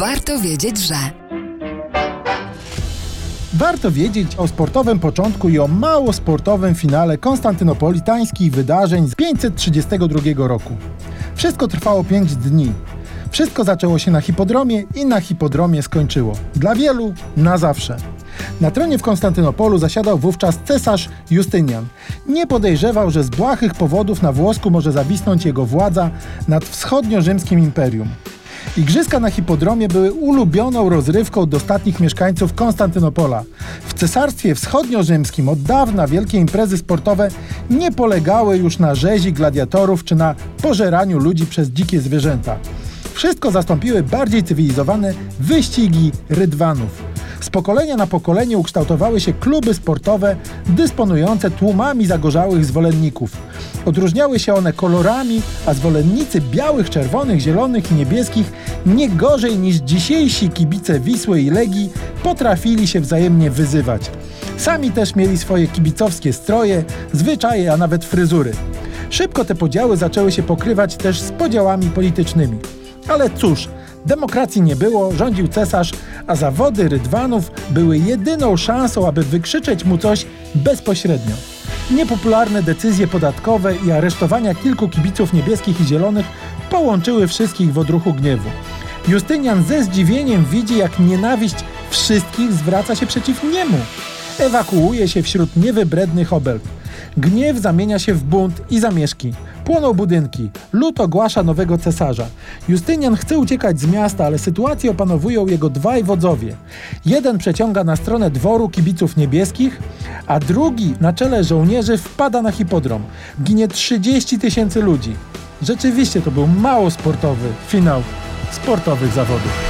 Warto wiedzieć, że. Warto wiedzieć o sportowym początku i o mało sportowym finale konstantynopolitańskich wydarzeń z 532 roku. Wszystko trwało 5 dni. Wszystko zaczęło się na hipodromie i na hipodromie skończyło. Dla wielu na zawsze. Na tronie w Konstantynopolu zasiadał wówczas cesarz Justynian. Nie podejrzewał, że z błahych powodów na włosku może zawisnąć jego władza nad wschodnio-rzymskim imperium. Igrzyska na hipodromie były ulubioną rozrywką dostatnich mieszkańców Konstantynopola. W cesarstwie wschodnio-rzymskim od dawna wielkie imprezy sportowe nie polegały już na rzezi gladiatorów czy na pożeraniu ludzi przez dzikie zwierzęta. Wszystko zastąpiły bardziej cywilizowane wyścigi rydwanów. Z pokolenia na pokolenie ukształtowały się kluby sportowe dysponujące tłumami zagorzałych zwolenników. Odróżniały się one kolorami, a zwolennicy białych, czerwonych, zielonych i niebieskich nie gorzej niż dzisiejsi kibice Wisły i Legii potrafili się wzajemnie wyzywać. Sami też mieli swoje kibicowskie stroje, zwyczaje, a nawet fryzury. Szybko te podziały zaczęły się pokrywać też z podziałami politycznymi. Ale cóż, demokracji nie było, rządził cesarz, a zawody rydwanów były jedyną szansą, aby wykrzyczeć mu coś bezpośrednio. Niepopularne decyzje podatkowe i aresztowania kilku kibiców niebieskich i zielonych połączyły wszystkich w odruchu gniewu. Justynian ze zdziwieniem widzi, jak nienawiść wszystkich zwraca się przeciw niemu. Ewakuuje się wśród niewybrednych obelg. Gniew zamienia się w bunt i zamieszki. Płoną budynki. Lud ogłasza nowego cesarza. Justynian chce uciekać z miasta, ale sytuację opanowują jego dwaj wodzowie. Jeden przeciąga na stronę dworu kibiców niebieskich, a drugi na czele żołnierzy wpada na hipodrom. Ginie 30 tysięcy ludzi. Rzeczywiście to był mało sportowy finał sportowych zawodów.